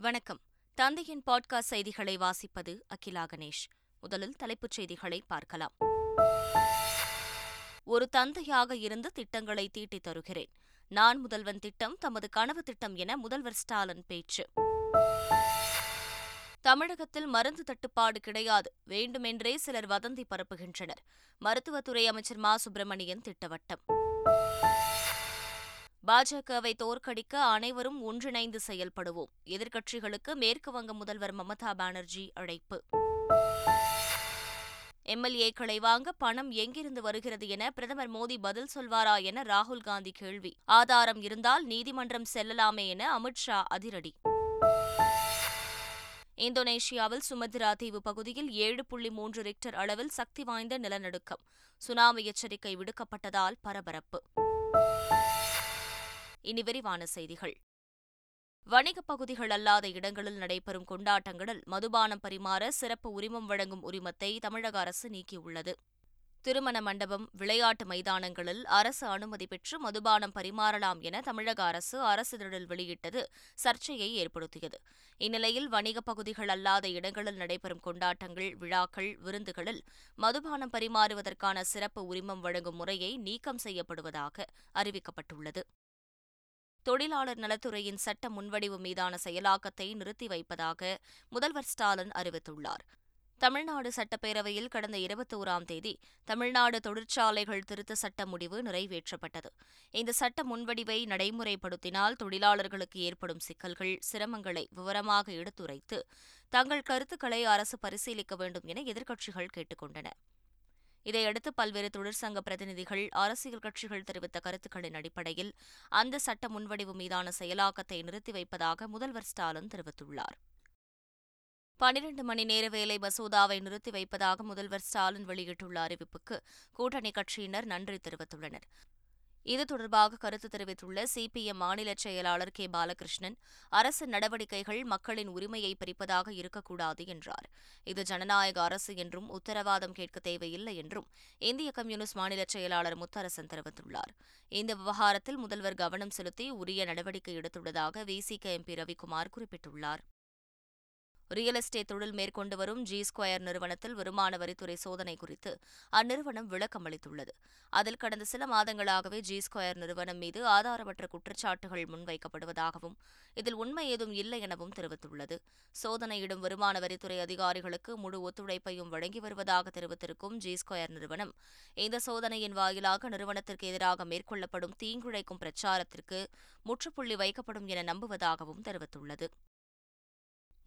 வணக்கம். தந்தையின் பாட்காஸ்ட் செய்திகளை வாசிப்பது அகிலா கணேஷ். முதலில் தலைப்புச் செய்திகளை பார்க்கலாம். ஒரு தந்தையாக இருந்து திட்டங்களை தீட்டித் தருகிறேன். நான் முதல்வன் திட்டம் தமது கனவு திட்டம் என முதல்வர் ஸ்டாலின் பேச்சு. தமிழகத்தில் மருந்து தட்டுப்பாடு கிடையாது. வேண்டுமென்றே சிலர் வதந்தி பரப்புகின்றனர். மருத்துவத்துறை அமைச்சர் மா. சுப்பிரமணியன் திட்டவட்டம். பாஜகவை தோற்கடிக்க அனைவரும் ஒன்றிணைந்து செயல்படுவோம். எதிர்க்கட்சிகளுக்கு மேற்கு வங்க முதல்வர் மமதா பானர்ஜி அழைப்பு. எம்எல்ஏக்களை வாங்க பணம் எங்கிருந்து வருகிறது என பிரதமர் மோடி பதில் சொல்வாரா என ராகுல் காந்தி கேள்வி. ஆதாரம் இருந்தால் நீதிமன்றம் செல்லலாமே என அமித்ஷா அதிரடி. இந்தோனேஷியாவில் சுமத்ரா தீவு பகுதியில் ஏழு புள்ளி மூன்று ரிக்டர் அளவில் சக்தி வாய்ந்த நிலநடுக்கம். சுனாமி எச்சரிக்கை விடுக்கப்பட்டதால் பரபரப்பு. இனி விரிவான செய்திகள். வணிகப் பகுதிகள் அல்லாத இடங்களில் நடைபெறும் கொண்டாட்டங்களில் மதுபானம் பரிமாற சிறப்பு உரிமம் வழங்கும் உரிமத்தை தமிழக அரசு நீக்கியுள்ளது. திருமண மண்டபம் விளையாட்டு மைதானங்களில் அரசு அனுமதி பெற்று மதுபானம் பரிமாறலாம் என தமிழக அரசு அரசிதழில் வெளியிட்டது சர்ச்சையை ஏற்படுத்தியது. இந்நிலையில் வணிகப் பகுதிகள் அல்லாத இடங்களில் நடைபெறும் கொண்டாட்டங்கள் விழாக்கள் விருந்துகளில் மதுபானம் பரிமாறுவதற்கான சிறப்பு உரிமம் வழங்கும் முறையை நீக்கம் செய்யப்படுவதாக அறிவிக்கப்பட்டுள்ளது. தொழிலாளர் நலத்துறையின் சட்ட முன்வடிவு மீதான செயலாக்கத்தை நிறுத்தி வைப்பதாக முதல்வர் ஸ்டாலின் அறிவித்துள்ளார். தமிழ்நாடு சட்டப்பேரவையில் கடந்த இருபத்தோராம் தேதி தமிழ்நாடு தொழிற்சாலைகள் திருத்த சட்ட முடிவு நிறைவேற்றப்பட்டது. இந்த சட்ட முன்வடிவை நடைமுறைப்படுத்தினால் தொழிலாளர்களுக்கு ஏற்படும் சிக்கல்கள் சிரமங்களை விவரமாக எடுத்துரைத்து தங்கள் கருத்துக்களை அரசு பரிசீலிக்க வேண்டும் என எதிர்க்கட்சிகள் கேட்டுக்கொண்டன. இதையடுத்து பல்வேறு தொழிற்சங்க பிரதிநிதிகள் அரசியல் கட்சிகள் தெரிவித்த கருத்துக்களின் அடிப்படையில் அந்த சட்ட முன்வடிவு மீதான செயலாக்கத்தை நிறுத்தி வைப்பதாக முதல்வர் ஸ்டாலின் தெரிவித்துள்ளார். பனிரண்டு மணி நேர வேலை மசோதாவை நிறுத்தி வைப்பதாக முதல்வர் ஸ்டாலின் வெளியிட்டுள்ள அறிவிப்புக்கு கூட்டணி கட்சியினர் நன்றி தெரிவித்துள்ளனர். இது தொடர்பாக கருத்து தெரிவித்துள்ள சிபிஎம் மாநில செயலாளர் கே. பாலகிருஷ்ணன் அரசு நடவடிக்கைகள் மக்களின் உரிமையை பறிப்பதாக இருக்கக்கூடாது என்றார். இது ஜனநாயக அரசு என்றும் உத்தரவாதம் கேட்க தேவையில்லை என்றும் இந்திய கம்யூனிஸ்ட் மாநில செயலாளர் முத்தரசன் தெரிவித்துள்ளார். இந்த விவகாரத்தில் முதல்வர் கவனம் செலுத்தி உரிய நடவடிக்கை எடுத்துள்ளதாக விசிக எம்பி ரவிக்குமார் குறிப்பிட்டுள்ளார். ரியல் எஸ்டேட் தொழில் மேற்கொண்டு வரும் ஜி ஸ்கொயர் நிறுவனத்தில் வருமான வரித்துறை சோதனை குறித்து அந்நிறுவனம் விளக்கம் அளித்துள்ளது. அதில் கடந்த சில மாதங்களாகவே ஜி ஸ்கொயர் நிறுவனம் மீது ஆதாரமற்ற குற்றச்சாட்டுகள் முன்வைக்கப்படுவதாகவும் இதில் உண்மை ஏதும் இல்லை எனவும் தெரிவித்துள்ளது. சோதனையிடும் வருமான வரித்துறை அதிகாரிகளுக்கு முழு ஒத்துழைப்பையும் வழங்கி வருவதாக தெரிவித்திருக்கும் ஜி ஸ்கொயர் நிறுவனம் இந்த சோதனையின் வாயிலாக நிறுவனத்திற்கு எதிராக மேற்கொள்ளப்படும் தீங்குழைக்கும் பிரச்சாரத்திற்கு முற்றுப்புள்ளி வைக்கப்படும் என நம்புவதாகவும் தெரிவித்துள்ளது.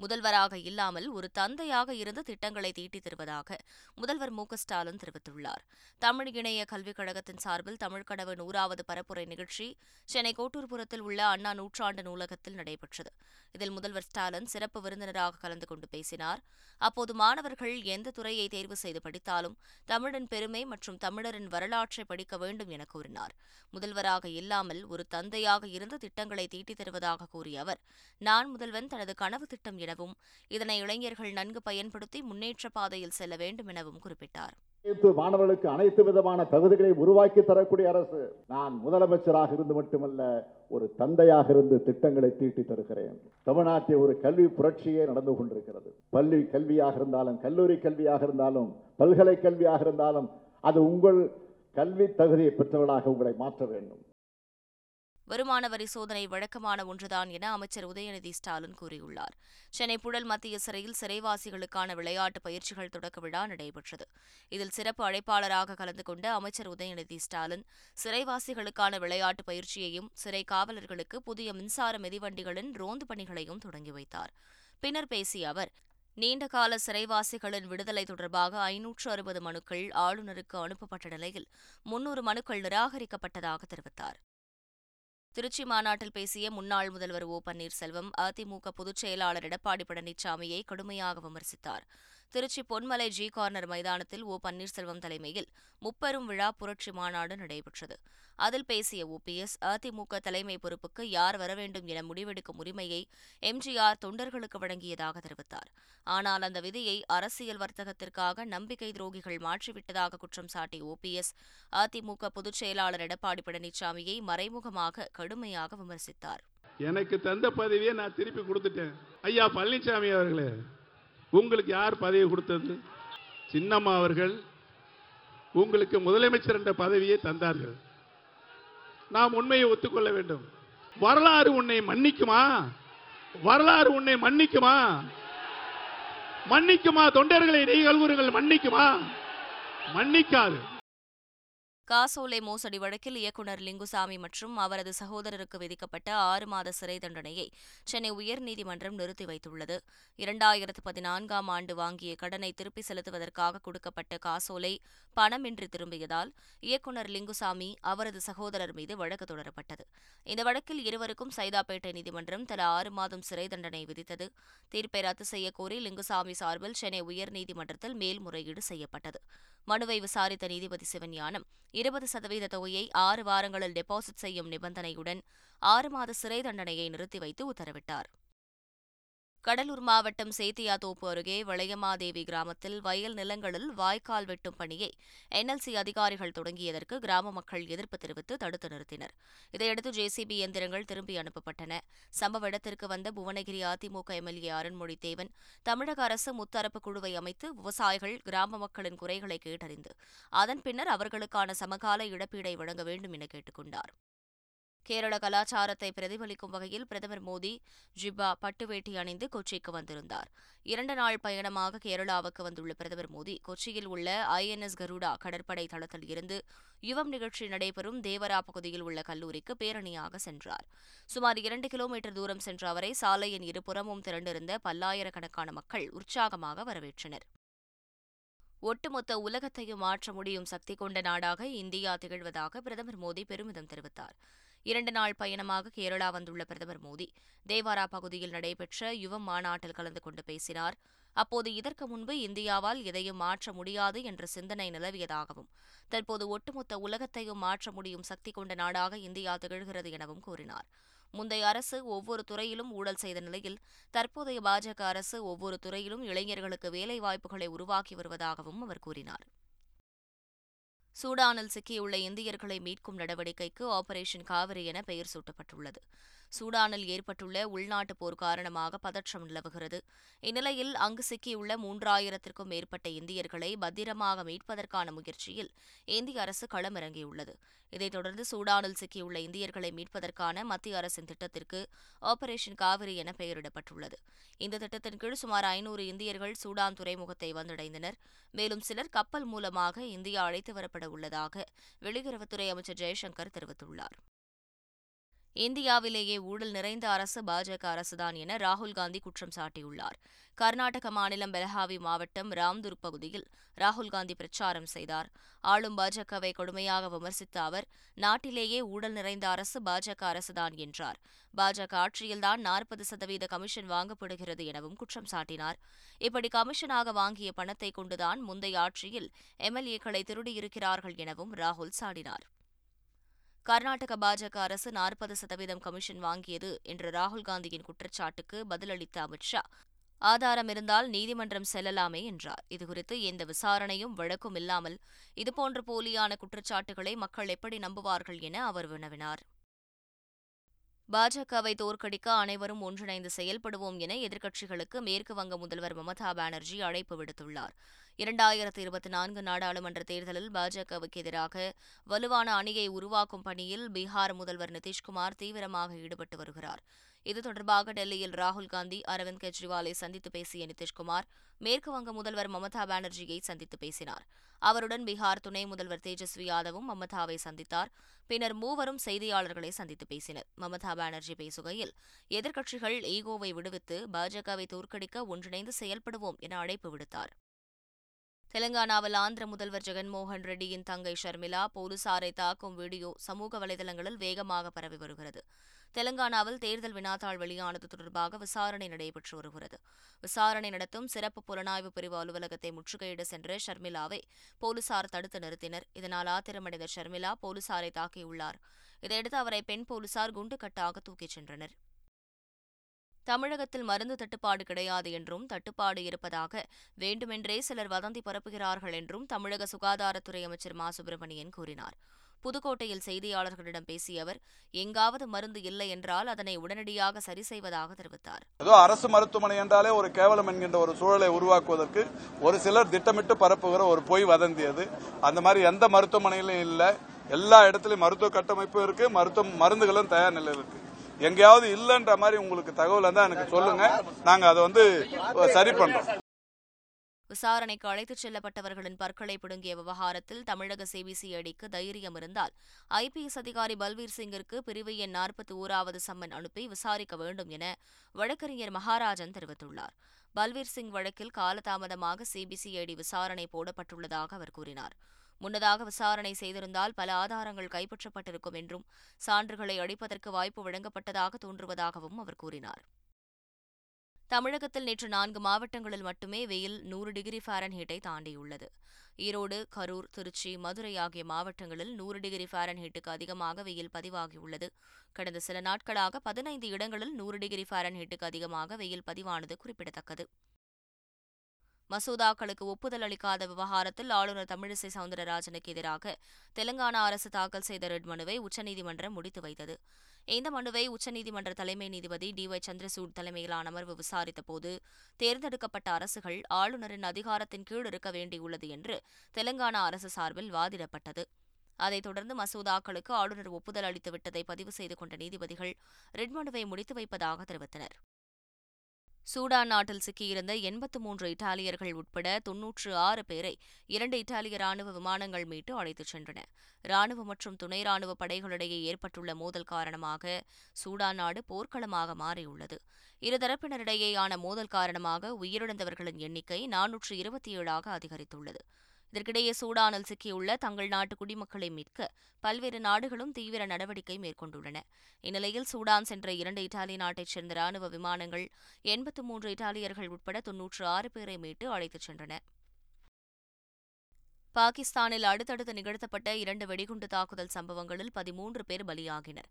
முதல்வராக இல்லாமல் ஒரு தந்தையாக இருந்து திட்டங்களை தீட்டித் தருவதாக முதல்வர் மு ஸ்டாலின் தெரிவித்துள்ளார். தமிழ் இணைய கல்விக் கழகத்தின் சார்பில் தமிழ்கடவு நூறாவது பரப்புரை நிகழ்ச்சி சென்னை கோட்டூர்புரத்தில் உள்ள அண்ணா நூற்றாண்டு நூலகத்தில் நடைபெற்றது. இதில் முதல்வர் ஸ்டாலின் சிறப்பு விருந்தினராக கலந்து கொண்டு பேசினார். அப்போது மாணவர்கள் எந்த துறையை தேர்வு செய்து படித்தாலும் தமிழின் பெருமை மற்றும் தமிழரின் வரலாற்றை படிக்க வேண்டும் என கூறினார். முதல்வராக இல்லாமல் ஒரு தந்தையாக இருந்து திட்டங்களை தீட்டித் தருவதாக கூறிய அவர் நான் முதல்வன் தனது கனவு திட்டம் என எனவும் இதனை இளைஞர்கள் நன்கு பயன்படுத்தி முன்னேற்ற பாதையில் செல்ல வேண்டும் எனவும் குறிப்பிட்டார். மாணவர்களுக்கு அனைத்து விதமான தகுதிகளை உருவாக்கி தரக்கூடிய அரசு நான் முதலமைச்சராக இருந்து மட்டுமல்ல ஒரு தந்தையாக இருந்து திட்டங்களை தீட்டி தருகிறேன். தமிழ்நாட்டில் ஒரு கல்வி புரட்சியே நடந்து கொண்டிருக்கிறது. பள்ளி கல்வியாக இருந்தாலும் கல்லூரி கல்வியாக இருந்தாலும் பல்கலை கல்வியாக இருந்தாலும் அது உங்கள் கல்வி தகுதியை பெற்றவர்களாக உங்களை மாற்ற வேண்டும். வருமான வரி சோதனை வழக்கமான ஒன்றுதான் என அமைச்சர் உதயநிதி ஸ்டாலின் கூறியுள்ளார். சென்னை புழல் மத்திய சிறையில் சிறைவாசிகளுக்கான விளையாட்டு பயிற்சிகள் தொடக்க விழா நடைபெற்றது. இதில் சிறப்பு அழைப்பாளராக கலந்து கொண்ட அமைச்சர் உதயநிதி ஸ்டாலின் சிறைவாசிகளுக்கான விளையாட்டு பயிற்சியையும் சிறை காவலர்களுக்கு புதிய மின்சார மிதிவண்டிகளின் ரோந்து பணிகளையும் தொடங்கி வைத்தார். பின்னர் பேசிய அவர் நீண்டகால சிறைவாசிகளின் விடுதலை தொடர்பாக ஐநூற்று அறுபது மனுக்கள் ஆளுநருக்கு அனுப்பப்பட்ட நிலையில் முன்னூறு மனுக்கள் நிராகரிக்கப்பட்டதாக தெரிவித்தார். திருச்சி மாநாட்டில் பேசிய முன்னாள் முதல்வர் ஓ பன்னீர்செல்வம் அதிமுக பொதுச் செயலாளர் எடப்பாடி பழனிசாமியை கடுமையாக விமர்சித்தார். திருச்சி பொன்மலை ஜி கார்னர் மைதானத்தில் ஓ பன்னீர்செல்வம் தலைமையில் முப்பெரும் விழா புரட்சி மாநாடு நடைபெற்றது. அதில் பேசிய ஓபிஎஸ் அதிமுக தலைமை பொறுப்புக்கு யார் வர வேண்டும் என முடிவெடுக்கும் உரிமையை எம்ஜிஆர் தொண்டர்களுக்கு வழங்கியதாக தெரிவித்தார். ஆனால் அந்த விதியை அரசியல் வர்த்தகத்திற்காக நம்பிக்கை துரோகிகள் மாற்றிவிட்டதாக குற்றம் சாட்டிய ஓபிஎஸ் அதிமுக பொதுச் செயலாளர் எடப்பாடி பழனிசாமியை மறைமுகமாக கடுமையாக விமர்சித்தார். எனக்கு தந்த பதவியை நான் திருப்பி கொடுத்துட்டேன். ஐயா பழனிசாமி அவர்களே உங்களுக்கு யார் பதவி கொடுத்தது? சின்னம்மா அவர்கள் உங்களுக்கு முதலமைச்சர் என்ற பதவியை தந்தார்கள். நாம் உண்மையை ஒத்துக்கொள்ள வேண்டும். வரலாறு உன்னை மன்னிக்குமா? வரலாறு உன்னை மன்னிக்குமா? மன்னிக்குமா? தொண்டர்களை நிகழ்வுகள் மன்னிக்குமா? மன்னிக்காது. காசோலை மோசடி வழக்கில் இயக்குநர் லிங்குசாமி மற்றும் அவரது சகோதரருக்கு விதிக்கப்பட்ட ஆறு மாத சிறை தண்டனையை சென்னை உயர்நீதிமன்றம் நிறுத்தி வைத்துள்ளது. இரண்டாயிரத்து பதினான்காம் ஆண்டு வாங்கிய கடனை திருப்பி செலுத்துவதற்காக கொடுக்கப்பட்ட காசோலை பணமின்றி திரும்பியதால் இயக்குநர் லிங்குசாமி அவரது சகோதரர் மீது வழக்கு தொடரப்பட்டது. இந்த வழக்கில் இருவருக்கும் சைதாப்பேட்டை நீதிமன்றம் தலா ஆறு மாதம் சிறை தண்டனை விதித்தது. தீர்ப்பை ரத்து செய்யக்கோரி லிங்குசாமி சார்பில் சென்னை உயர்நீதிமன்றத்தில் மேல்முறையீடு செய்யப்பட்டது. மனுவை விசாரித்த நீதிபதி சிவஞானம் இருபது சதவீத தொகையை ஆறு வாரங்களில் டெபாசிட் செய்யும் நிபந்தனையுடன் ஆறு மாத சிறை தண்டனையை நிறுத்தி வைத்து உத்தரவிட்டார். கடலூர் மாவட்டம் சேத்தியாத்தோப்பு அருகே வளையமாதேவி கிராமத்தில் வயல் நிலங்களில் வாய்க்கால் வெட்டும் பணியை என்எல்சி அதிகாரிகள் தொடங்கியதற்கு கிராம மக்கள் எதிர்ப்பு தெரிவித்து தடுத்து நிறுத்தினர். இதையடுத்து ஜேசிபி இயந்திரங்கள் திரும்பி அனுப்பப்பட்டன. சம்பவ இடத்திற்கு வந்த புவனகிரி அதிமுக எம்எல்ஏ அருண்மொழி தேவன் தமிழக அரசு முத்தரப்பு குழுவை அமைத்து விவசாயிகள் கிராம மக்களின் குறைகளை கேட்டறிந்து அதன் பின்னர் அவர்களுக்கான சமகால இழப்பீடை வழங்க வேண்டும் என கேட்டுக் கொண்டார் கேரள கலாச்சாரத்தை பிரதிபலிக்கும் வகையில் பிரதமர் மோடி ஜிப்பா பட்டுவேட்டி அணிந்து கொச்சிக்கு வந்திருந்தார். இரண்டு நாள் பயணமாக கேரளாவுக்கு வந்துள்ள பிரதமர் மோடி கொச்சியில் உள்ள ஐஎன்எஸ் கருடா கடற்படை தளத்தில் இருந்து யுவம் நிகழ்ச்சி நடைபெறும் தேவரா பகுதியில் உள்ள கல்லூரிக்கு பேரணியாக சென்றார். சுமார் இரண்டு கிலோமீட்டர் தூரம் சென்ற அவரை சாலையின் இருபுறமும் திரண்டிருந்த பல்லாயிரக்கணக்கான மக்கள் உற்சாகமாக வரவேற்றனர். ஒட்டுமொத்த உலகத்தையும் மாற்ற முடியும் சக்தி கொண்ட நாடாக இந்தியா திகழ்வதாக பிரதமர் மோடி பெருமிதம் தெரிவித்தார். இரண்டு நாள் பயணமாக கேரளா வந்துள்ள பிரதமர் மோடி. தேவாரா பகுதியில் நடைபெற்ற யுவம் மாநாட்டில் கலந்து கொண்டு பேசினார். அப்போது இதற்கு முன்பு இந்தியாவால் எதையும் மாற்ற முடியாது என்ற சிந்தனை நிலவியதாகவும் தற்போது ஒட்டுமொத்த உலகத்தையும் மாற்ற முடியும் சக்தி கொண்ட நாடாக இந்தியா திகழ்கிறது எனவும் கூறினார். முந்தைய அரசு ஒவ்வொரு துறையிலும் ஊழல் செய்த நிலையில் தற்போதைய பாஜக அரசு ஒவ்வொரு துறையிலும் இளைஞர்களுக்கு வேலைவாய்ப்புகளை உருவாக்கி வருவதாகவும் அவர் கூறினார். சூடானில் சிக்கியுள்ள இந்தியர்களை மீட்கும் நடவடிக்கைக்கு ஆபரேஷன் காவிரி என பெயர் சூட்டப்பட்டுள்ளது. சூடானில் ஏற்பட்டுள்ள உள்நாட்டுப் போர் காரணமாக பதற்றம் நிலவுகிறது. இந்நிலையில் அங்கு சிக்கியுள்ள மூன்றாயிரத்திற்கும் மேற்பட்ட இந்தியர்களை பத்திரமாக மீட்பதற்கான முயற்சியில் இந்திய அரசு களமிறங்கியுள்ளது. இதைத் தொடர்ந்து சூடானில் சிக்கியுள்ள இந்தியர்களை மீட்பதற்கான மத்திய அரசின் திட்டத்திற்கு ஆபரேஷன் காவிரி என பெயரிடப்பட்டுள்ளது. இந்த திட்டத்தின் கீழ் சுமார் ஐநூறு இந்தியர்கள் சூடான் துறைமுகத்தை வந்தடைந்தனர். மேலும் சிலர் கப்பல் மூலமாக இந்தியா அழைத்து வரப்பட உள்ளதாக வெளியுறவுத்துறை அமைச்சர் ஜெய்சங்கர் தெரிவித்துள்ளார். இந்தியாவிலேயே ஊழல் நிறைந்த அரசு பாஜக அரசுதான் என ராகுல் காந்தி குற்றம் சாட்டியுள்ளார். கர்நாடக மாநிலம் பெலஹாவி மாவட்டம் ராம்தூர் பகுதியில் ராகுல் காந்தி பிரச்சாரம் செய்தார். ஆளும் பாஜகவை கொடுமையாக விமர்சித்த அவர் நாட்டிலேயே ஊழல் நிறைந்த அரசு பாஜக அரசுதான் என்றார். பாஜக ஆட்சியில்தான் நாற்பது சதவீத கமிஷன் வாங்கப்படுகிறது எனவும் குற்றம் சாட்டினார். இப்படி கமிஷனாக வாங்கிய பணத்தை கொண்டுதான் முந்தைய ஆட்சியில் எம்எல்ஏக்களை திருடியிருக்கிறார்கள் எனவும் ராகுல் சாடினார். கர்நாடக பாஜக அரசு நாற்பது சதவீதம் கமிஷன் வாங்கியது என்ற ராகுல் காந்தியின் குற்றச்சாட்டுக்கு பதிலளித்த அமித் ஷா. ஆதாரம் இருந்தால் நீதிமன்றம் செல்லலாமே என்றார். இதுகுறித்து எந்த விசாரணையும் வழக்கும் இல்லாமல் இதுபோன்ற போலியான குற்றச்சாட்டுகளை மக்கள் எப்படி நம்புவார்கள் என அவர் வினவினார். பாஜகவை தோற்கடிக்க அனைவரும் ஒன்றிணைந்து செயல்படுவோம் என எதிர்க்கட்சிகளுக்கு மேற்கு வங்க முதல்வர் மமதா பானர்ஜி அழைப்பு விடுத்துள்ளார். இரண்டாயிரத்து இருபத்தி நான்கு நாடாளுமன்ற தேர்தலில் பாஜகவுக்கு எதிராக வலுவான அணியை உருவாக்கும் பணியில் பீகார் முதல்வர் நிதிஷ்குமார் தீவிரமாக ஈடுபட்டு வருகிறார். இது தொடர்பாக டெல்லியில் ராகுல் காந்தி அரவிந்த் கெஜ்ரிவாலை சந்தித்து பேசிய நிதிஷ்குமார் மேற்குவங்க முதல்வர் மமதா பானர்ஜியை சந்தித்து பேசினார். அவருடன் பீகார் துணை முதல்வர் தேஜஸ்வி யாதவும் மமதாவை சந்தித்தார். பின்னர் மூவரும் செய்தியாளர்களை சந்தித்து பேசினர். மமதா பானர்ஜி பேசுகையில் எதிர்க்கட்சிகள் ஈகோவை விடுவித்து பாஜகவை தோற்கடிக்க ஒன்றிணைந்து செயல்படுவோம் என அழைப்பு விடுத்தார். தெலங்கானாவில் ஆந்திர முதல்வர் ஜெகன்மோகன் ரெட்டியின் தங்கை ஷர்மிளா போலீசாரை தாக்கும் வீடியோ சமூக வலைதளங்களில் வேகமாக பரவி வருகிறது. தெலங்கானாவில் தேர்தல் வினாத்தாள் வெளியானது தொடர்பாக விசாரணை நடைபெற்று வருகிறது. விசாரணை நடத்தும் சிறப்பு புலனாய்வு பிரிவு அலுவலகத்தை முற்றுகையிட சென்ற ஷர்மிளாவை போலீசார் தடுத்து நிறுத்தினர். இதனால் ஆத்திரமடைந்த ஷர்மிளா போலீசாரை தாக்கியுள்ளார். இதையடுத்து அவரை பெண் போலீசார் குண்டுக்கட்டாக தூக்கிச் சென்றனர். தமிழகத்தில் மருந்து தட்டுப்பாடு கிடையாது என்றும் தட்டுப்பாடு இருப்பதாக வேண்டுமென்றே சிலர் வதந்தி பரப்புகிறார்கள் என்றும் தமிழக சுகாதாரத்துறை அமைச்சர் மா. சுப்பிரமணியன் கூறினார். புதுக்கோட்டையில் செய்தியாளர்களிடம் பேசிய அவர் எங்காவது மருந்து இல்லை என்றால் அதனை உடனடியாக சரி செய்வதாக தெரிவித்தார். ஏதோ அரசு மருத்துவமனை என்றாலே ஒரு கேவலம் என்கின்ற ஒரு சூழலை உருவாக்குவதற்கு ஒரு சிலர் திட்டமிட்டு பரப்புகிற ஒரு பொய் வதந்தியது. அந்த மாதிரி எந்த மருத்துவமனையிலும் இல்லை. எல்லா இடத்துலையும் மருத்துவ கட்டமைப்பும் இருக்கு. மருத்துவ மருந்துகளும் தயார் நிலையில் இருக்கு. எங்கேயாவது இல்லைன்ற மாதிரி உங்களுக்கு தகவல் தான் எனக்கு சொல்லுங்க. நாங்க அதை வந்து சரி பண்றோம். விசாரணைக்கு அழைத்துச் செல்லப்பட்டவர்களின் பற்களை பிடுங்கிய விவகாரத்தில் தமிழக சிபிசிஐடிக்கு தைரியம் இருந்தால் ஐபிஎஸ் அதிகாரி பல்வீர் சிங்கிற்கு பிரிவு எண் நாற்பத்தி ஓராவது சம்மன் அனுப்பி விசாரிக்க வேண்டும் என வழக்கறிஞர் மகாராஜன் தெரிவித்துள்ளார். பல்வீர் சிங் வழக்கில் காலதாமதமாக சிபிசிஐடி விசாரணை போடப்பட்டுள்ளதாக அவர் கூறினார். முன்னதாக விசாரணை செய்திருந்தால் பல ஆதாரங்கள் கைப்பற்றப்பட்டிருக்கும் என்றும் சான்றுகளை அளிப்பதற்கு வாய்ப்பு வழங்கப்பட்டதாக தோன்றுவதாகவும் அவர் கூறினார். தமிழகத்தில் நேற்று நான்கு மாவட்டங்களில் மட்டுமே வெயில் நூறு டிகிரி ஃபாரன்ஹீட்டை தாண்டியுள்ளது. ஈரோடு கரூர் திருச்சி மதுரை ஆகிய மாவட்டங்களில் நூறு டிகிரி ஃபாரன்ஹீட்டுக்கு அதிகமாக வெயில் பதிவாகியுள்ளது. கடந்த சில நாட்களாக பதினைந்து இடங்களில் நூறு டிகிரி ஃபாரன்ஹீட்டுக்கு அதிகமாக வெயில் பதிவானது குறிப்பிடத்தக்கது. மசோதாக்களுக்கு ஒப்புதல் அளிக்காத விவகாரத்தில் ஆளுநர் தமிழிசை சவுந்தரராஜனுக்கு எதிராக தெலங்கானா அரசு தாக்கல் செய்த ரெட் மனுவை உச்சநீதிமன்றம் முடித்து வைத்தது. இந்த மனுவை உச்சநீதிமன்ற தலைமை நீதிபதி டி ஒய் சந்திரசூட் தலைமையிலான அமர்வு விசாரித்தபோது தேர்ந்தெடுக்கப்பட்ட அரசுகள் ஆளுநரின் அதிகாரத்தின் கீழ் இருக்க வேண்டியுள்ளது என்று தெலங்கானா அரசு சார்பில் வாதிடப்பட்டது. அதைத் தொடர்ந்து மசோதாக்களுக்கு ஆளுநர் ஒப்புதல் அளித்துவிட்டதை பதிவு செய்து கொண்ட நீதிபதிகள் ரெட் மனுவை முடித்து வைப்பதாக தெரிவித்தனர். சூடான் நாட்டில் சிக்கியிருந்த எண்பத்து மூன்று இத்தாலியர்கள் உட்பட தொன்னூற்று ஆறு பேரை இரண்டு இத்தாலிய ராணுவ விமானங்கள் மீட்டு அழைத்துச் சென்றன. ராணுவ மற்றும் துணை ராணுவ படைகளிடையே ஏற்பட்டுள்ள மோதல் காரணமாக சூடான் நாடு போர்க்களமாக மாறியுள்ளது. இருதரப்பினரிடையேயான மோதல் காரணமாக உயிரிழந்தவர்களின் எண்ணிக்கை நானூற்று இருபத்தி ஏழாக அதிகரித்துள்ளது. இதற்கிடையே சூடானில் சிக்கியுள்ள தங்கள் நாட்டு குடிமக்களை மீட்க பல்வேறு நாடுகளும் தீவிர நடவடிக்கை மேற்கொண்டுள்ளன. இந்நிலையில் சூடான் சென்ற இரண்டு இத்தாலி நாட்டைச் சேர்ந்த ராணுவ விமானங்கள் எண்பத்து மூன்று இத்தாலியர்கள் உட்பட தொன்னூற்று ஆறு பேரை மீட்டு அழைத்துச் சென்றன. பாகிஸ்தானில் அடுத்தடுத்து நிகழ்த்தப்பட்ட இரண்டு வெடிகுண்டு தாக்குதல் சம்பவங்களில் பதிமூன்று பேர் பலியாகினர்.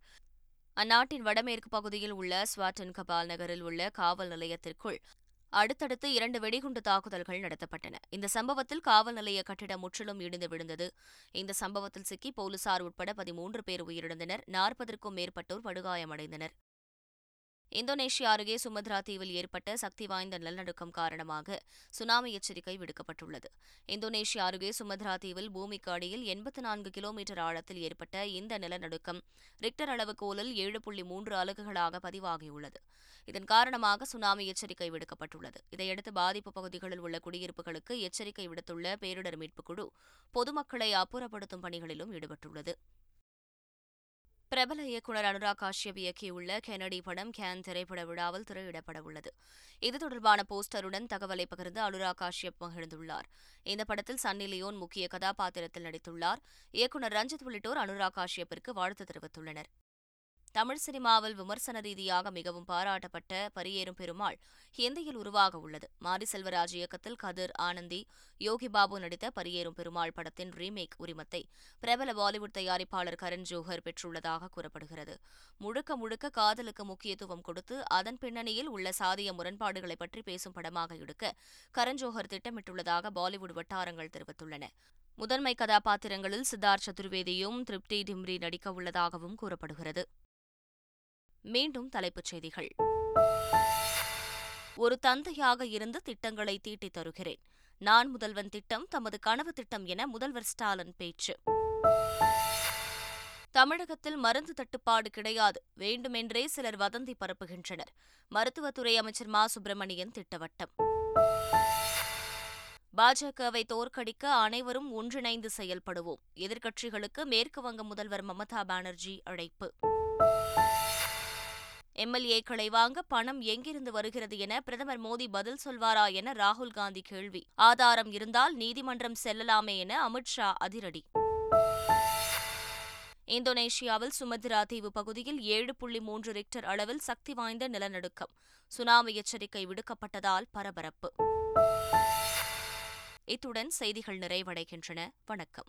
அந்நாட்டின் வடமேற்கு பகுதியில் உள்ள ஸ்வாட்டன் கபால் நகரில் உள்ள காவல் நிலையத்திற்குள் அடுத்தடுத்து இரண்டு வெடிகுண்டு தாக்குதல்கள் நடத்தப்பட்டன. இந்த சம்பவத்தில் காவல் நிலைய கட்டிடம் முற்றிலும் இடிந்து விழுந்தது. இந்த சம்பவத்தில் சிக்கி போலீசார் உட்பட பதிமூன்று பேர் உயிரிழந்தனர். நாற்பதற்கும் மேற்பட்டோர் படுகாயமடைந்தனர். இந்தோனேஷியா அருகே சுமத்ரா தீவில் ஏற்பட்ட சக்தி வாய்ந்த நிலநடுக்கம் காரணமாக சுனாமி எச்சரிக்கை விடுக்கப்பட்டுள்ளது. இந்தோனேஷியா அருகே சுமத்ரா தீவில் பூமிக்கு அடியில் எண்பத்து நான்கு கிலோமீட்டர் ஆழத்தில் ஏற்பட்ட இந்த நிலநடுக்கம் ரிக்டர் அளவுகோலில் ஏழு புள்ளி மூன்று அலகுகளாக பதிவாகியுள்ளது. இதன் காரணமாக சுனாமி எச்சரிக்கை விடுக்கப்பட்டுள்ளது. இதையடுத்து பாதிப்பு பகுதிகளில் உள்ள குடியிருப்புகளுக்கு எச்சரிக்கை விடுத்துள்ள பேரிடர் மீட்புக் குழு பொதுமக்களை அப்புறப்படுத்தும் பணிகளிலும் ஈடுபட்டுள்ளது. பிரபல இயக்குநர் அனுராக் காஷ்யப் இயக்கியுள்ள கெனடி படம் கேன் திரைப்பட விழாவில் திரையிடப்பட உள்ளது. இது தொடர்பான போஸ்டருடன் தகவலை பகிர்ந்து அனுராக் காஷ்யப் மகிழ்ந்துள்ளார் இந்த படத்தில் சன்னி லியோன் முக்கிய கதாபாத்திரத்தில் நடித்துள்ளார். இயக்குநர் ரஞ்சித் உள்ளிட்டோர் அனுராக் காஷ்யப்பிற்கு வாழ்த்து தெரிவித்துள்ளனர். தமிழ் சினிமாவில் விமர்சன ரீதியாக மிகவும் பாராட்டப்பட்ட பரியேறும் பெருமாள் ஹிந்தியில் உருவாக உள்ளது. மாரி செல்வராஜ் இயக்கத்தில் கதிர் ஆனந்தி யோகி பாபு நடித்த பரியேறும் பெருமாள் படத்தின் ரீமேக் உரிமத்தை பிரபல பாலிவுட் தயாரிப்பாளர் கரண் ஜோஹர் பெற்றுள்ளதாக கூறப்படுகிறது. முழுக்க முழுக்க காதலுக்கு முக்கியத்துவம் கொடுத்து அதன் பின்னணியில் உள்ள சாதிய முரண்பாடுகளை பற்றி பேசும் படமாக எடுக்க கரண் ஜோஹர் திட்டமிட்டுள்ளதாக பாலிவுட் வட்டாரங்கள் தெரிவித்துள்ளன. முதன்மை கதாபாத்திரங்களில் சித்தார்த் சதுர்வேதியும் திருப்தி டிம்ரி நடிக்க உள்ளதாகவும் கூறப்படுகிறது. மீண்டும் தலைப்புச் செய்திகள். ஒரு தந்தையாக இருந்து திட்டங்களை தீட்டித் தருகிறேன். நான் முதல்வன் திட்டம் தமது கனவு திட்டம் என முதல்வர் ஸ்டாலின் பேச்சு. தமிழகத்தில் மருந்து தட்டுப்பாடு கிடையாது. வேண்டுமென்றே சிலர் வதந்தி பரப்புகின்றனர். மருத்துவத்துறை அமைச்சர் மா. சுப்பிரமணியன் திட்டவட்டம். பாஜகவை தோற்கடிக்க அனைவரும் ஒன்றிணைந்து செயல்படுவோம். எதிர்க்கட்சிகளுக்கு மேற்குவங்க முதல்வர் மமதா பானர்ஜி அழைப்பு. எம்எல்ஏக்களை வாங்க பணம் எங்கிருந்து வருகிறது என பிரதமர் மோடி பதில் சொல்வாரா என ராகுல் காந்தி கேள்வி. ஆதாரம் இருந்தால் நீதிமன்றம் செல்லலாமே என அமித்ஷா அதிரடி. இந்தோனேஷியாவில் சுமத்ரா தீவு பகுதியில் ஏழு புள்ளி மூன்று ரிக்டர் அளவில் சக்தி வாய்ந்த நிலநடுக்கம். சுனாமி எச்சரிக்கை விடுக்கப்பட்டதால் பரபரப்பு. இத்துடன் செய்திகள் நிறைவடைகின்றன. வணக்கம்.